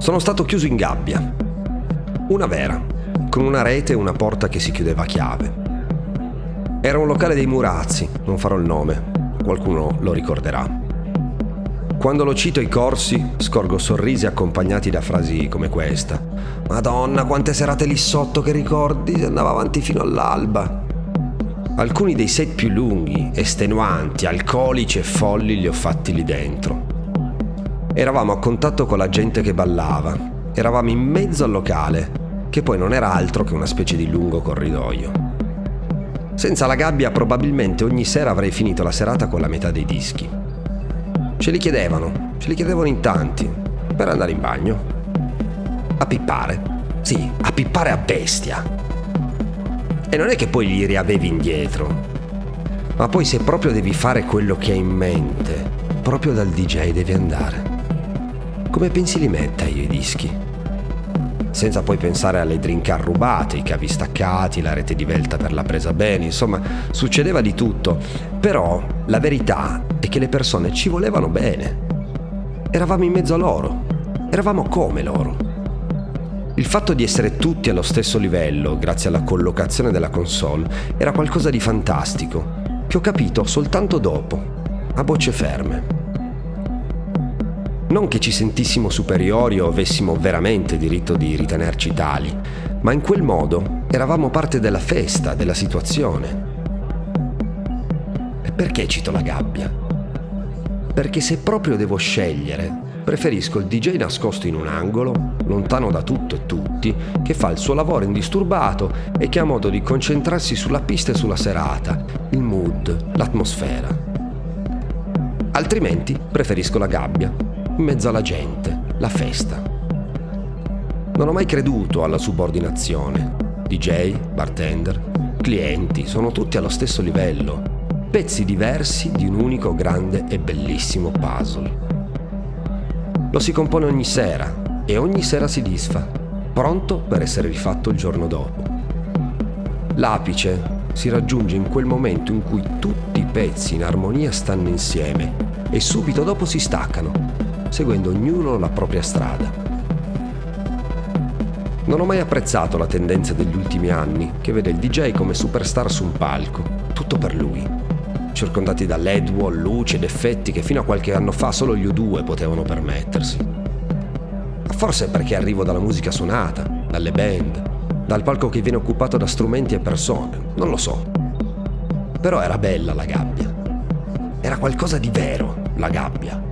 Sono stato chiuso in gabbia. Una vera, con una rete e una porta che si chiudeva a chiave. Era un locale dei Murazzi, non farò il nome, qualcuno lo ricorderà. Quando lo cito ai corsi, scorgo sorrisi accompagnati da frasi come questa. Madonna, quante serate lì sotto che ricordi, si andava avanti fino all'alba. Alcuni dei set più lunghi, estenuanti, alcolici e folli li ho fatti lì dentro. Eravamo a contatto con la gente che ballava, eravamo in mezzo al locale, che poi non era altro che una specie di lungo corridoio. Senza la gabbia probabilmente ogni sera avrei finito la serata con la metà dei dischi. Ce li chiedevano, ce li chiedevano in tanti, per andare in bagno. A pippare. Sì, a pippare a bestia. E non è che poi li riavevi indietro. Ma poi se proprio devi fare quello che hai in mente, proprio dal DJ devi andare. Come pensi li metta io i dischi? senza poi pensare alle drink rubate, i cavi staccati, la rete di velta per la presa bene, insomma succedeva di tutto, però la verità è che le persone ci volevano bene. Eravamo in mezzo a loro, eravamo come loro. Il fatto di essere tutti allo stesso livello, grazie alla collocazione della console, era qualcosa di fantastico, che ho capito soltanto dopo, a bocce ferme. Non che ci sentissimo superiori o avessimo veramente diritto di ritenerci tali, ma in quel modo eravamo parte della festa, della situazione. E perché cito la gabbia? Perché se proprio devo scegliere, preferisco il DJ nascosto in un angolo, lontano da tutto e tutti, che fa il suo lavoro indisturbato e che ha modo di concentrarsi sulla pista e sulla serata, il mood, l'atmosfera. Altrimenti preferisco la gabbia, in mezzo alla gente, la festa. Non ho mai creduto alla subordinazione. DJ, bartender, clienti, sono tutti allo stesso livello, pezzi diversi di un unico grande e bellissimo puzzle. Lo si compone ogni sera e ogni sera si disfa, pronto per essere rifatto il giorno dopo. L'apice si raggiunge in quel momento in cui tutti i pezzi in armonia stanno insieme e subito dopo si staccano seguendo ognuno la propria strada. Non ho mai apprezzato la tendenza degli ultimi anni che vede il DJ come superstar su un palco, tutto per lui, circondati da LED wall, luci ed effetti che fino a qualche anno fa solo gli U2 potevano permettersi. Forse perché arrivo dalla musica suonata, dalle band, dal palco che viene occupato da strumenti e persone, non lo so. Però era bella la gabbia. Era qualcosa di vero, la gabbia.